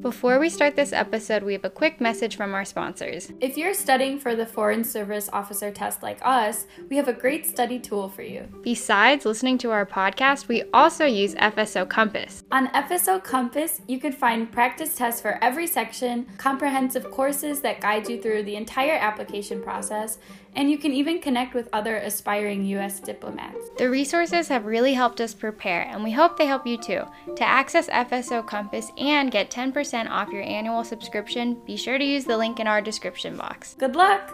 Before we start this episode, we have a quick message from our sponsors. If you're studying for the Foreign Service Officer test like us, we have a great study tool for you. Besides listening to our podcast, we also use FSO Compass. On FSO Compass, you can find practice tests for every section, comprehensive courses that guide you through the entire application process, and you can even connect with other aspiring U.S. diplomats. The resources have really helped us prepare, and we hope they help you too. To access FSO Compass and get 10% off your annual subscription, be sure to use the link in our description box. Good luck!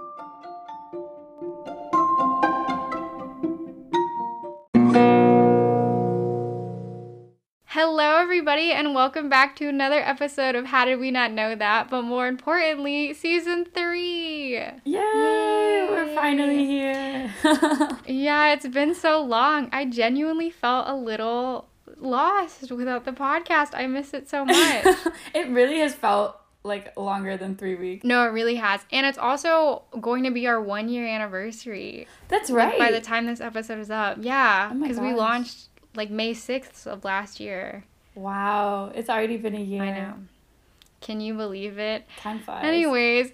Hello, everybody, and welcome back to another episode of How Did We Not Know That? But more importantly, season three. Yay! We're finally here. Yeah, it's been so long. I genuinely felt a little lost without the podcast. I miss it so much. it really has felt like longer than three weeks. no, it really has. And it's also going to be our one year anniversary That's right. by the time this episode is up. Yeah, Oh because we launched like May 6th of last year. wow, it's already been a year. I know. Can you believe it? Time flies. Anyways,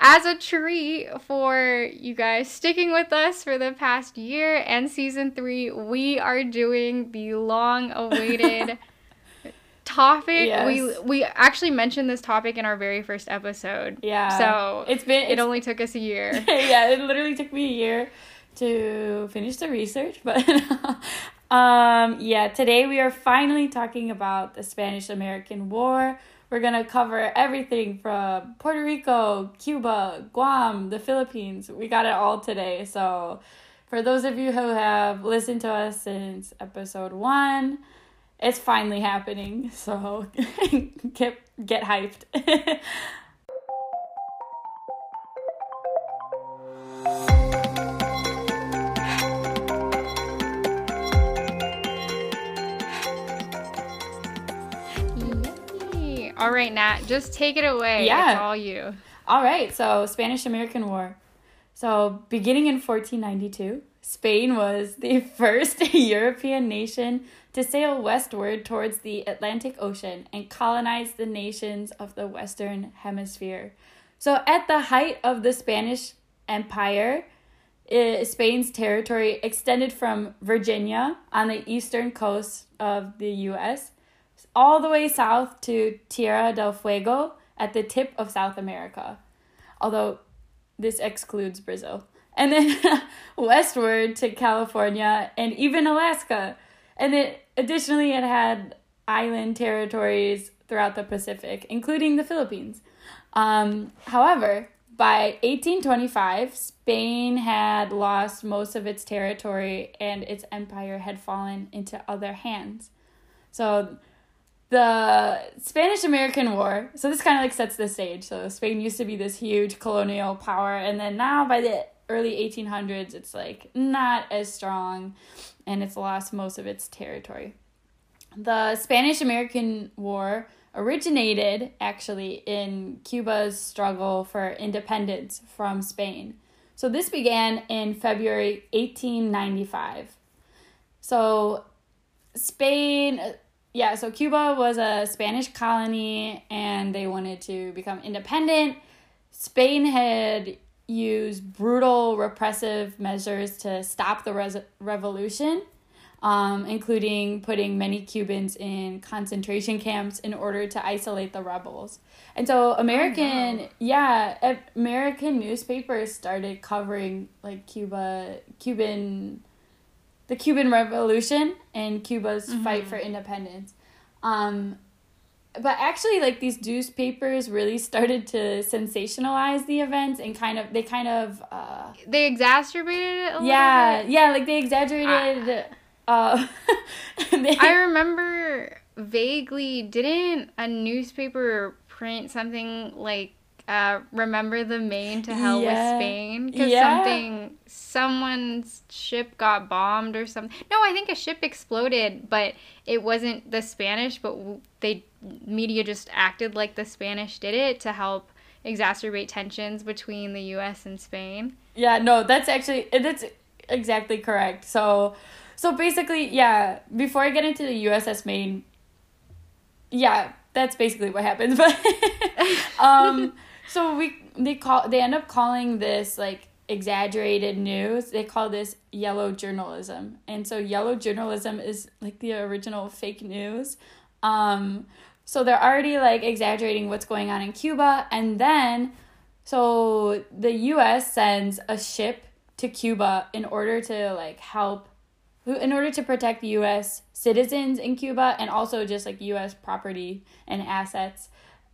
as a treat for you guys sticking with us for the past year and season three, we are doing the long awaited topic. Yes. We we actually mentioned this topic in our very first episode. Yeah. So it's been it it's, only took us a year. yeah, it literally took me a year to finish the research, but um yeah, today we are finally talking about the Spanish American War. We're going to cover everything from Puerto Rico, Cuba, Guam, the Philippines. We got it all today. So for those of you who have listened to us since episode 1, it's finally happening. So get get hyped. All right, Nat, just take it away. Yeah. It's all you. All right, so Spanish American War. So, beginning in 1492, Spain was the first European nation to sail westward towards the Atlantic Ocean and colonize the nations of the Western Hemisphere. So, at the height of the Spanish Empire, eh, Spain's territory extended from Virginia on the eastern coast of the US all the way south to Tierra del Fuego at the tip of South America, although this excludes Brazil. And then westward to California and even Alaska. And it additionally it had island territories throughout the Pacific, including the Philippines. Um, however, by 1825, Spain had lost most of its territory and its empire had fallen into other hands. So the Spanish American War. So this kind of like sets the stage. So Spain used to be this huge colonial power, and then now by the early 1800s, it's like not as strong, and it's lost most of its territory. The Spanish American War originated actually in Cuba's struggle for independence from Spain. So this began in February 1895. So Spain, yeah, so Cuba was a Spanish colony and they wanted to become independent. Spain had used brutal repressive measures to stop the res- revolution, um, including putting many Cubans in concentration camps in order to isolate the rebels. And so American, yeah, American newspapers started covering like Cuba, Cuban the Cuban Revolution and Cuba's fight for independence. Um, but actually, like these newspapers really started to sensationalize the events and kind of they kind of uh, They exacerbated it a little yeah bit. yeah like they exaggerated. uh, they, I remember vaguely, didn't a newspaper print something like uh, remember the Maine to hell Yeah. with Spain? Because Yeah. something, someone's ship got bombed or something. No, I think a ship exploded, but it wasn't the Spanish, but they, media just acted like the Spanish did it to help exacerbate tensions between the US and Spain. Yeah, no, that's actually that's exactly correct. So so basically, yeah, before I get into the USS Maine, yeah, that's basically what happens. But um, so we they call they end up calling this like exaggerated news. They call this yellow journalism, and so yellow journalism is like the original fake news. Um, so they're already like exaggerating what's going on in Cuba, and then so the U.S. sends a ship to Cuba in order to like help in order to protect US citizens in Cuba and also just like US property and assets.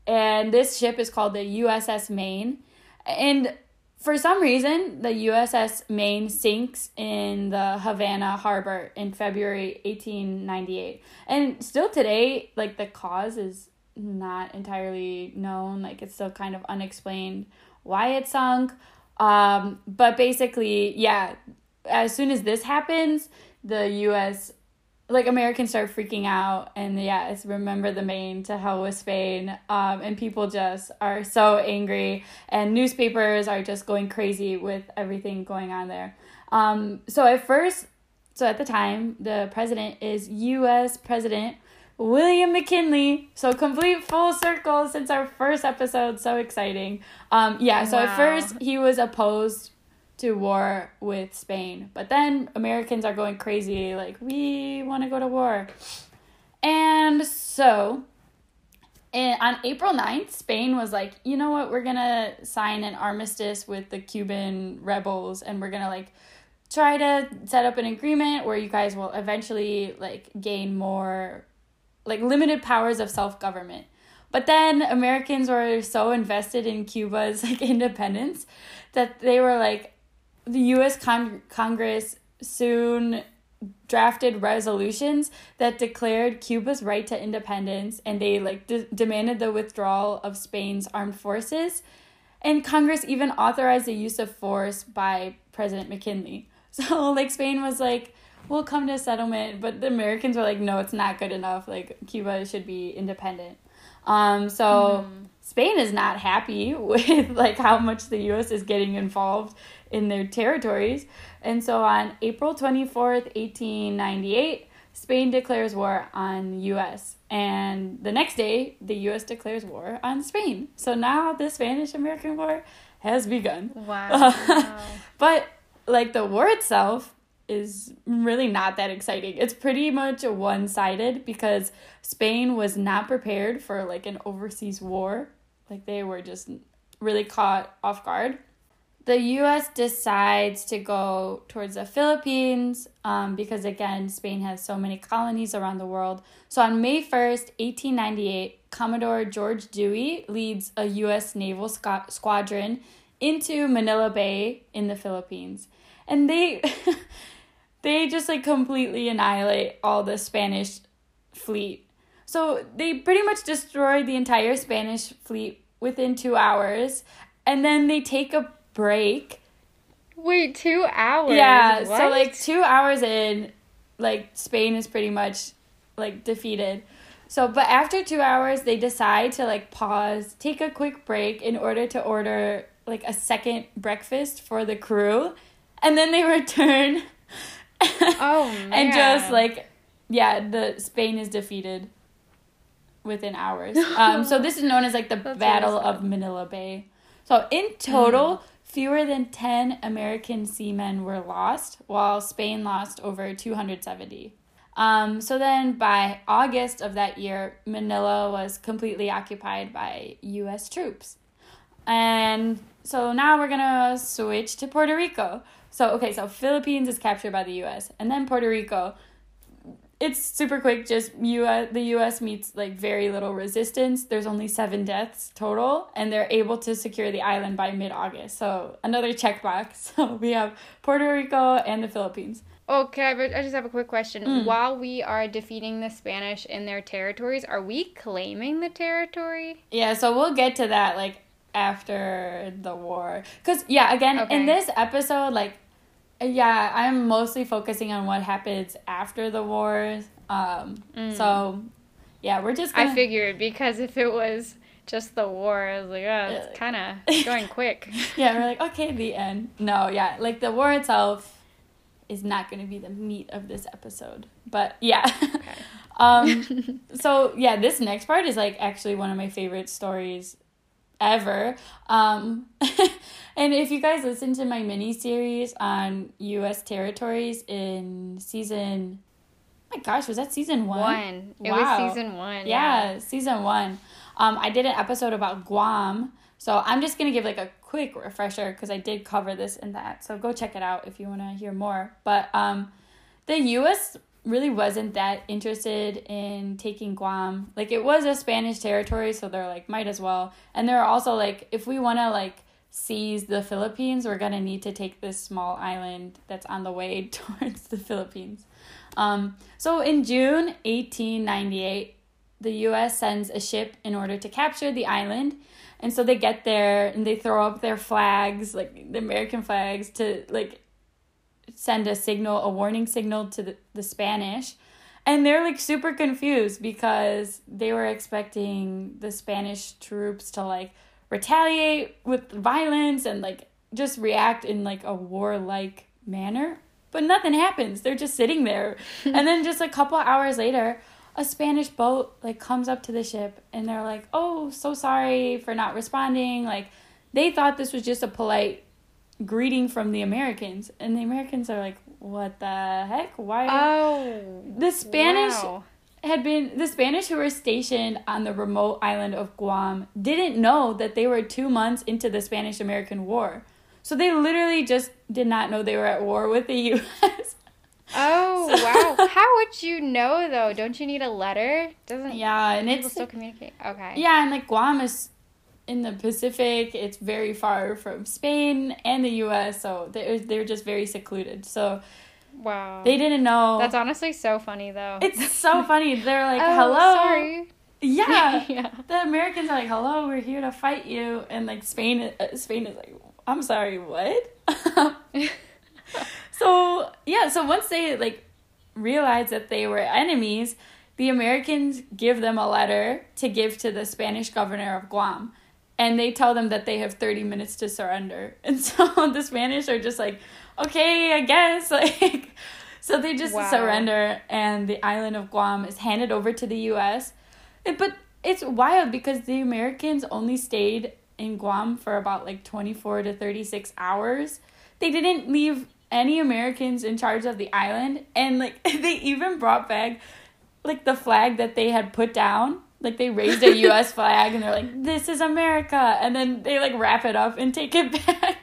And this ship is called the USS Maine. And for some reason, the USS Maine sinks in the Havana harbor in February 1898. And still today, like the cause is not entirely known. Like it's still kind of unexplained why it sunk. Um, but basically, yeah, as soon as this happens, the US like Americans start freaking out and yeah, it's remember the Maine to hell with Spain. Um, and people just are so angry and newspapers are just going crazy with everything going on there. Um, so at first so at the time the president is US President William McKinley. So complete full circle since our first episode. So exciting. Um, yeah, so wow. at first he was opposed to war with Spain. But then Americans are going crazy, like, we want to go to war. And so, and on April 9th, Spain was like, you know what, we're going to sign an armistice with the Cuban rebels and we're going to, like, try to set up an agreement where you guys will eventually, like, gain more, like, limited powers of self government. But then Americans were so invested in Cuba's like independence that they were like, the U.S. Con- Congress soon drafted resolutions that declared Cuba's right to independence and they like de- demanded the withdrawal of Spain's armed forces and Congress even authorized the use of force by President McKinley. So like Spain was like we'll come to a settlement but the Americans were like no it's not good enough like Cuba should be independent. Um so mm. Spain is not happy with like how much the US is getting involved in their territories. And so on April 24th, 1898, Spain declares war on the US. And the next day, the US declares war on Spain. So now the Spanish American War has begun. Wow. but like the war itself is really not that exciting. It's pretty much one sided because Spain was not prepared for like an overseas war. Like they were just really caught off guard the US decides to go towards the Philippines um, because, again, Spain has so many colonies around the world. So on May 1st, 1898, Commodore George Dewey leads a US naval squ- squadron into Manila Bay in the Philippines. And they. they just like completely annihilate all the Spanish fleet. So they pretty much destroyed the entire Spanish fleet within two hours. And then they take a break. Wait, two hours? Yeah, what? so like two hours in, like Spain is pretty much like defeated. So, but after two hours, they decide to like pause, take a quick break in order to order like a second breakfast for the crew, and then they return. oh man! and just like, yeah, the Spain is defeated within hours. Um, so this is known as like the Battle awesome. of Manila Bay. So in total, mm fewer than 10 American seamen were lost, while Spain lost over 270. Um, so then by August of that year, Manila was completely occupied by US troops. And so now we're gonna switch to Puerto Rico. So, okay, so Philippines is captured by the US, and then Puerto Rico it's super quick. Just U.S. the U.S. meets like very little resistance. There's only seven deaths total, and they're able to secure the island by mid-August. So another checkbox. So we have Puerto Rico and the Philippines. Okay, I just have a quick question. Mm. While we are defeating the Spanish in their territories, are we claiming the territory? Yeah, so we'll get to that like after the war. Cuz yeah, again, okay. in this episode like yeah, I'm mostly focusing on what happens after the wars. Um, mm. So, yeah, we're just. Gonna... I figured because if it was just the war, I was like, oh, it's kind of going quick. yeah, we're like, okay, the end. No, yeah, like the war itself is not going to be the meat of this episode. But yeah. Okay. Um, so yeah, this next part is like actually one of my favorite stories ever. Um, and if you guys listen to my mini series on U.S. territories in season, oh my gosh, was that season one? One. It Wow. was season one. Yeah, season one. Um, I did an episode about Guam, so I'm just gonna give like a quick refresher because I did cover this in that. So go check it out if you want to hear more. But um, the U.S. really wasn't that interested in taking Guam. Like it was a Spanish territory, so they're like might as well. And they're also like, if we want to like seize the Philippines, we're gonna need to take this small island that's on the way towards the Philippines. Um, so in June 1898, the U.S. sends a ship in order to capture the island. And so they get there and they throw up their flags, like the American flags, to like send a signal, a warning signal to the, the Spanish. And they're like super confused because they were expecting the Spanish troops to like retaliate with violence and like just react in like a warlike manner. But nothing happens. They're just sitting there. and then just a couple hours later, a Spanish boat like comes up to the ship and they're like, "Oh, so sorry for not responding." Like they thought this was just a polite greeting from the Americans, and the Americans are like, "What the heck? Why?" Oh. the Spanish wow. had been the Spanish who were stationed on the remote island of Guam didn't know that they were 2 months into the Spanish American War. So they literally just did not know they were at war with the US. Oh So- wow! How would you know though? Don't you need a letter? Doesn't yeah, and people it's still communicate? Okay. Yeah, and like Guam is in the Pacific. It's very far from Spain and the U.S., so they're they're just very secluded. So Wow. they didn't know. That's honestly so funny though. it's so funny. They're like, Oh, "Hello." Sorry. Yeah. yeah. the Americans are like, "Hello, we're here to fight you," and like Spain, uh, Spain is like, "I'm sorry, what?" so yeah, so once they like realized that they were enemies, the Americans give them a letter to give to the Spanish governor of Guam, and they tell them that they have thirty minutes to surrender, and so the Spanish are just like, "Okay, I guess," like. So they just Wow. surrender, and the island of Guam is handed over to the U.S. But it's wild because the Americans only stayed in Guam for about like 24 to 36 hours. They didn't leave any Americans in charge of the island and like they even brought back like the flag that they had put down. Like they raised a US flag and they're like this is America and then they like wrap it up and take it back.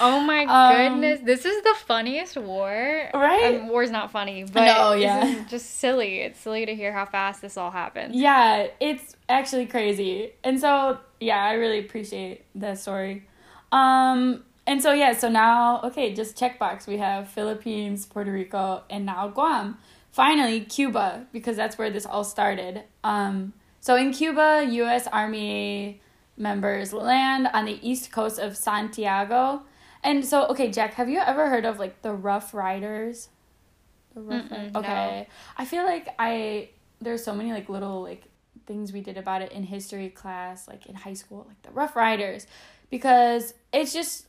Oh my Um, goodness! This is the funniest war. Right? Um, war's not funny, but No, this yeah. is just silly. It's silly to hear how fast this all happened. Yeah, it's actually crazy. And so, yeah, I really appreciate that story. Um and so yeah, so now okay, just checkbox. We have Philippines, Puerto Rico, and now Guam. Finally, Cuba because that's where this all started. Um so in Cuba, US Army members land on the east coast of Santiago. And so okay, Jack, have you ever heard of like the Rough Riders? The Rough Riders. no. Okay. I feel like I there's so many like little like things we did about it in history class, like in high school, like the Rough Riders, because it's just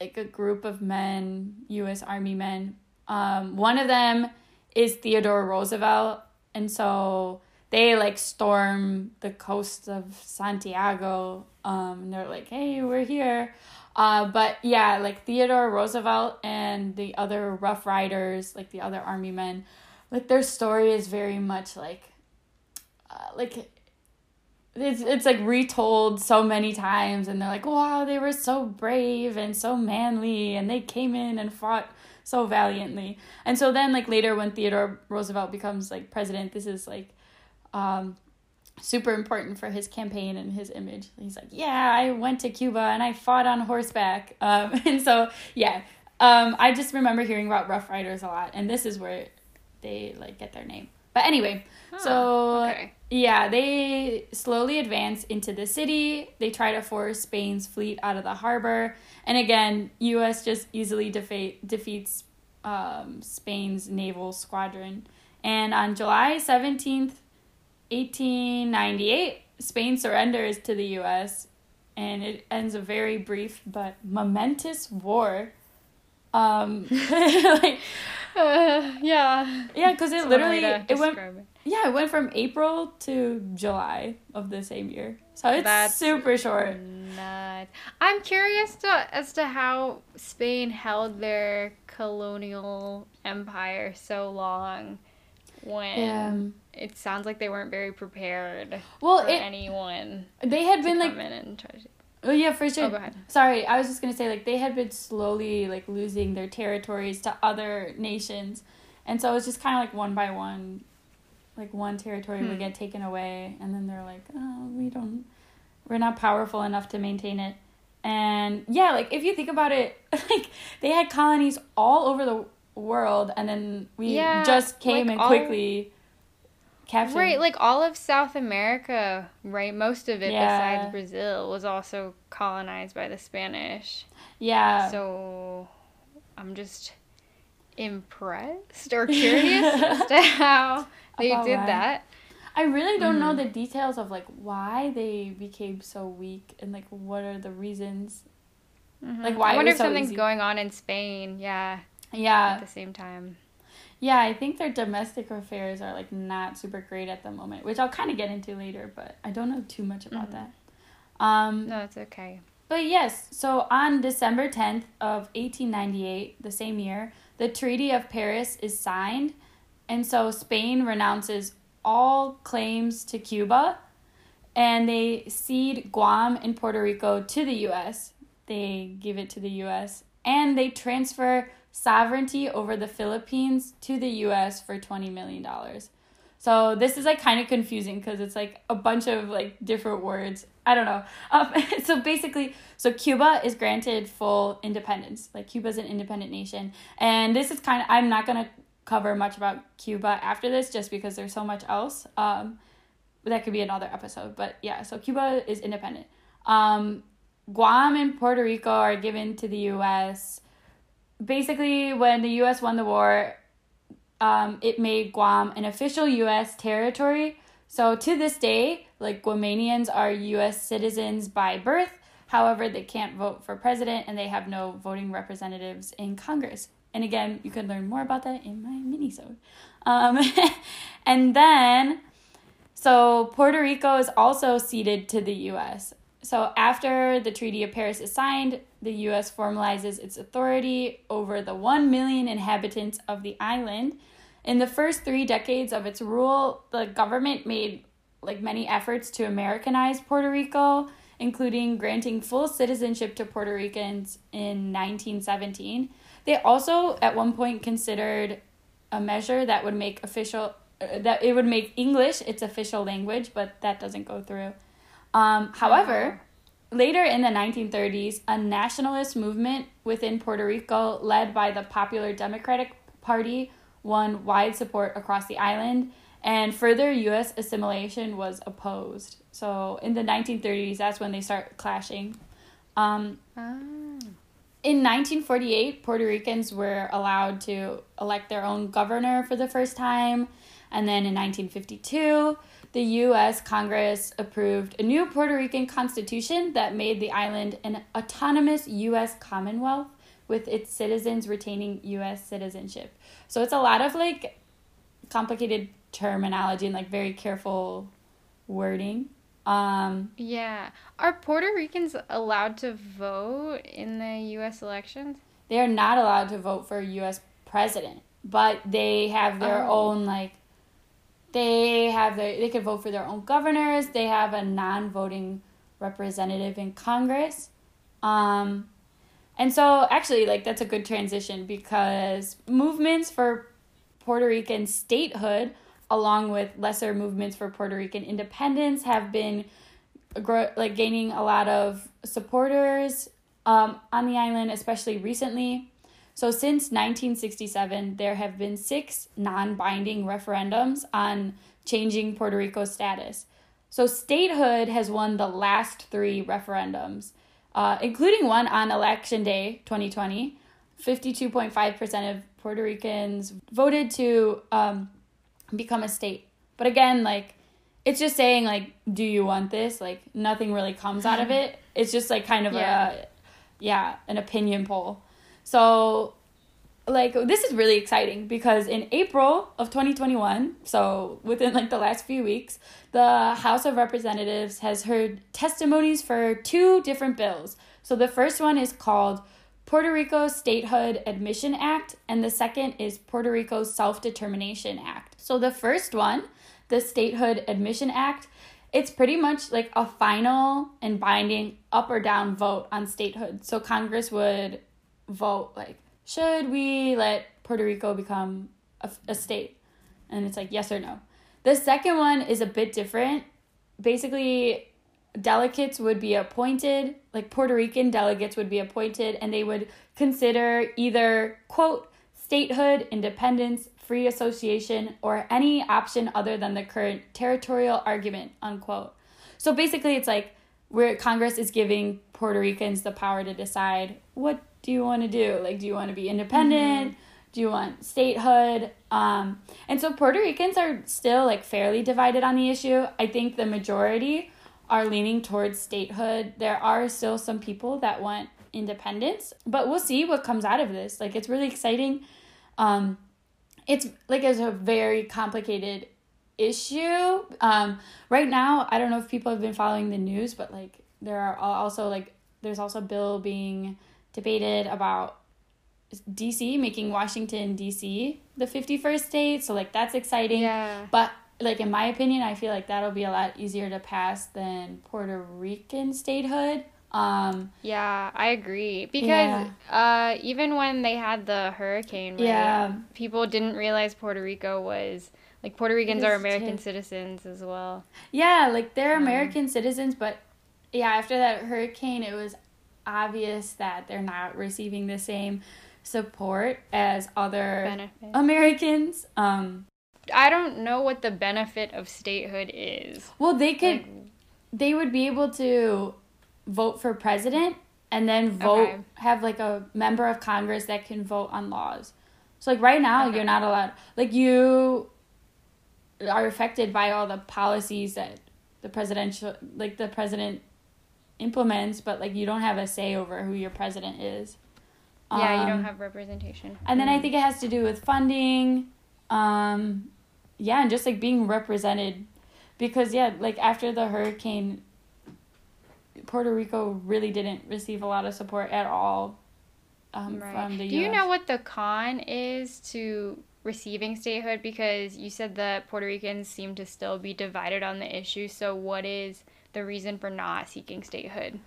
like a group of men, U.S. Army men. Um, one of them is Theodore Roosevelt, and so they like storm the coast of Santiago. Um, and they're like, "Hey, we're here." Uh, but yeah, like Theodore Roosevelt and the other Rough Riders, like the other army men, like their story is very much like, uh, like it's it's like retold so many times, and they're like, wow, they were so brave and so manly, and they came in and fought so valiantly. And so then, like later, when Theodore Roosevelt becomes like president, this is like, um, super important for his campaign and his image. He's like, yeah, I went to Cuba and I fought on horseback. Um, and so yeah, um, I just remember hearing about Rough Riders a lot, and this is where they like get their name. But anyway, so okay. yeah, they slowly advance into the city. They try to force Spain's fleet out of the harbor, and again, U.S. just easily defeat defeats um, Spain's naval squadron. And on July seventeenth, eighteen ninety eight, Spain surrenders to the U.S. and it ends a very brief but momentous war. Um, like Uh, yeah. yeah, because it literally it went it. Yeah, it went from April to July of the same year. So it's That's super short. Nuts. I'm curious to, as to how Spain held their colonial empire so long when Yeah. It sounds like they weren't very prepared Well, for it anyone they had been like in to. oh yeah for sure. Oh. Sorry, I was just gonna say like they had been slowly like losing their territories to other nations, and so it was just kind of like one by one, like one territory Hmm. would get taken away, and then they're like, oh, we don't, we're not powerful enough to maintain it, and yeah, like if you think about it, like they had colonies all over the world, and then we Yeah, just came like and all- quickly captured. Right, like all of South America, right? Most of it, Yeah. besides Brazil, was also colonized by the Spanish. yeah. So I'm just impressed or curious as to how they About did why. that. I really don't know Mhm. the details of like why they became so weak and like what are the reasons. Mhm. Like, why I it wonder was if so something's easy. going on in Spain. Yeah, Yeah. at the same time. Yeah, I think their domestic affairs are like not super great at the moment, which I'll kind of get into later, but I don't know too much about Mhm. that. Um No, it's okay. But yes, so on December 10th of 1898, the same year, the Treaty of Paris is signed, and so Spain renounces all claims to Cuba, and they cede Guam and Puerto Rico to the US. They give it to the US, and they transfer sovereignty over the Philippines to the US for 20 million dollars. So this is like kind of confusing because it's like a bunch of like different words. I don't know. Um, so basically, so Cuba is granted full independence. Like Cuba's an independent nation, and this is kind of I'm not gonna cover much about Cuba after this just because there's so much else. Um, that could be another episode, but yeah. So Cuba is independent. Um, Guam and Puerto Rico are given to the U.S. Basically, when the U.S. won the war, um, it made Guam an official U.S. territory. So to this day, like Guamanians are U.S. citizens by birth. However, they can't vote for president and they have no voting representatives in Congress. And again, you can learn more about that in my mini-sode. Um, and then, so Puerto Rico is also ceded to the U.S. So after the Treaty of Paris is signed, the U.S. formalizes its authority over the 1 million inhabitants of the island. In the first three decades of its rule, the government made like many efforts to Americanize Puerto Rico, including granting full citizenship to Puerto Ricans in 1917. They also at one point considered a measure that would make official uh, that it would make English its official language, but that doesn't go through. Um, however, later in the 1930s, a nationalist movement within Puerto Rico, led by the Popular Democratic Party, won wide support across the island, and further U.S. assimilation was opposed. So in the 1930s, that's when they start clashing. Um, Ah. in 1948, Puerto Ricans were allowed to elect their own governor for the first time. And then in 1952, the U.S. Congress approved a new Puerto Rican constitution that made the island an autonomous U.S. Commonwealth with its citizens retaining U.S. citizenship. So it's a lot of like complicated terminology and like very careful wording. Um, Yeah. Are Puerto Ricans allowed to vote in the U.S. elections? they are not allowed to vote for a U.S. president, but they have their Oh. own like they have their they can vote for their own governors. They have a non-voting representative in Congress, um, and so actually like that's a good transition because movements for Puerto Rican statehood, along with lesser movements for Puerto Rican independence, have been grow, like gaining a lot of supporters um, on the island, especially recently. So since 1967, there have been six non-binding referendums on changing Puerto Rico's status. So statehood has won the last three referendums, uh, including one on Election Day 2020. 52.5% of Puerto Ricans voted to um, become a state. But again, like, it's just saying, like, do you want this? Like, nothing really comes out of it. It's just, like, kind of Yeah. a, yeah, an opinion poll. So, like this is really exciting because in April of 2021, so within like the last few weeks, the House of Representatives has heard testimonies for two different bills. So the first one is called Puerto Rico Statehood Admission Act, and the second is Puerto Rico Self Determination Act. So the first one, the Statehood Admission Act, it's pretty much like a final and binding up or down vote on statehood. So Congress would vote like, should we let Puerto Rico become a, a state? And it's like yes or no. The second one is a bit different. Basically, delegates would be appointed, like Puerto Rican delegates would be appointed, and they would consider either, quote, statehood, independence, free association, or any option other than the current territorial argument, unquote. So basically, it's like where Congress is giving Puerto Ricans the power to decide what do you want to do? Like, do you want to be independent? Mm-hmm. Do you want statehood? Um, and so Puerto Ricans are still like fairly divided on the issue. I think the majority are leaning towards statehood. There are still some people that want independence, but we'll see what comes out of this. Like it's really exciting. Um, it's like it's a very complicated issue. Um, right now, I don't know if people have been following the news, but like there are also like there's also a bill being debated about DC making Washington DC the 51st state. So like that's exciting. Yeah. But like in my opinion, I feel like that'll be a lot easier to pass than Puerto Rican statehood. Um, yeah, I agree because yeah. uh, even when they had the hurricane, right, yeah, people didn't realize Puerto Rico was like Puerto Ricans are American too. citizens as well. Yeah, like they're um, American citizens, but yeah, after that hurricane, it was obvious that they're not receiving the same support as other Benefit. Americans. Um, I don't know what the benefit of statehood is. Well, they could, like, they would be able to vote for president and then vote, okay. have like a member of Congress that can vote on laws. So, like, right now, okay. you're not allowed, like, you are affected by all the policies that the presidential, like, the president implements, but, like, you don't have a say over who your president is. Yeah, um, you don't um, have representation. And then I think it has to do with funding. Um, yeah, and just like being represented because yeah, like after the hurricane Puerto Rico really didn't receive a lot of support at all um, right. from the Do US. you know what the con is to receiving statehood because you said that Puerto Ricans seem to still be divided on the issue. So what is the reason for not seeking statehood?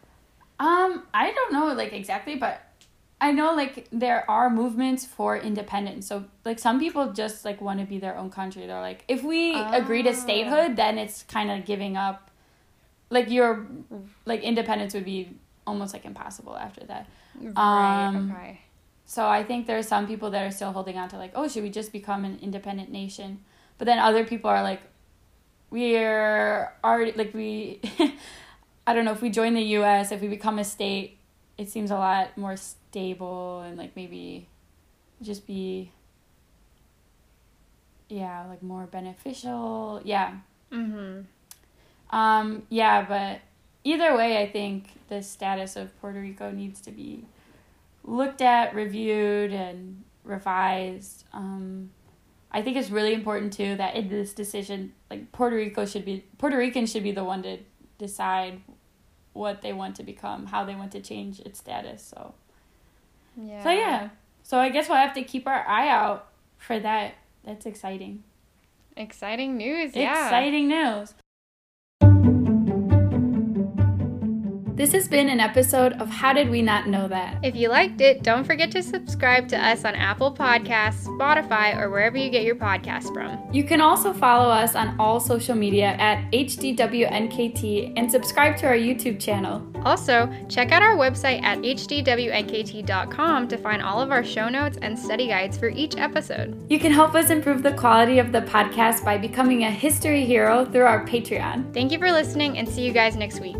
Um, I don't know like exactly, but I know like there are movements for independence. So like some people just like want to be their own country. They're like if we oh. agree to statehood, then it's kind of giving up like your like independence would be almost like impossible after that. Right. Um, okay. So I think there are some people that are still holding on to like, oh, should we just become an independent nation? But then other people are like, we're already like we, I don't know if we join the U.S. if we become a state, it seems a lot more stable and like maybe just be yeah like more beneficial yeah mm-hmm. um yeah but either way i think the status of puerto rico needs to be looked at reviewed and revised um i think it's really important too that in this decision like puerto rico should be puerto rican should be the one to decide what they want to become how they want to change its status so yeah. So yeah. So I guess we'll have to keep our eye out for that. That's exciting. Exciting news, yeah. Exciting news. This has been an episode of How Did We Not Know That? If you liked it, don't forget to subscribe to us on Apple Podcasts, Spotify, or wherever you get your podcasts from. You can also follow us on all social media at HDWNKT and subscribe to our YouTube channel. Also, check out our website at hdwnkt.com to find all of our show notes and study guides for each episode. You can help us improve the quality of the podcast by becoming a history hero through our Patreon. Thank you for listening and see you guys next week.